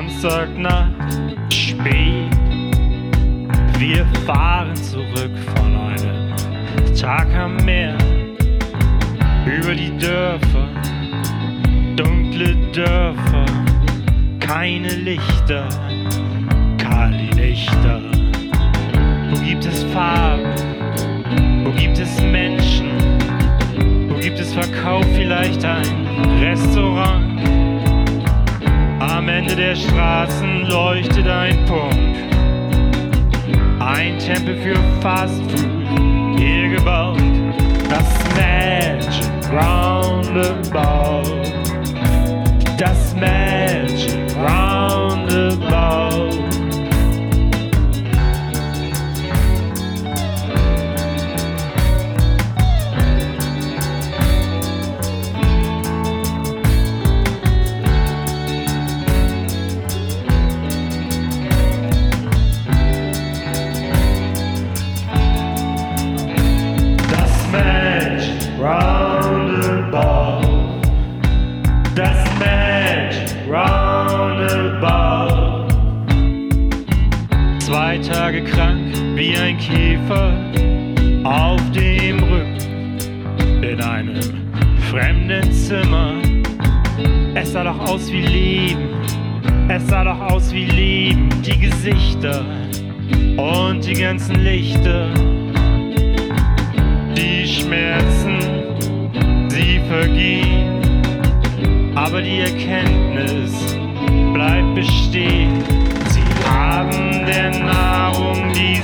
Samstagnacht, spät. Wir fahren zurück von einem Tag am Meer über die Dörfer, dunkle Dörfer, keine Lichter, Kali-Lichter. Wo gibt es Farben? Wo gibt es Menschen? Wo gibt es Verkauf vielleicht ein Restaurant? Am Ende der Straßen leuchtet ein Punkt. Ein Tempel für Fast Food hier gebaut. Das Magic Roundabout. Das Magic Tage krank wie ein Käfer auf dem Rücken in einem fremden Zimmer. Es sah doch aus wie Leben. Es sah doch aus wie Leben. Die Gesichter und die ganzen Lichter. Die Schmerzen, sie vergehen, aber die Erkenntnis haben, der nah um die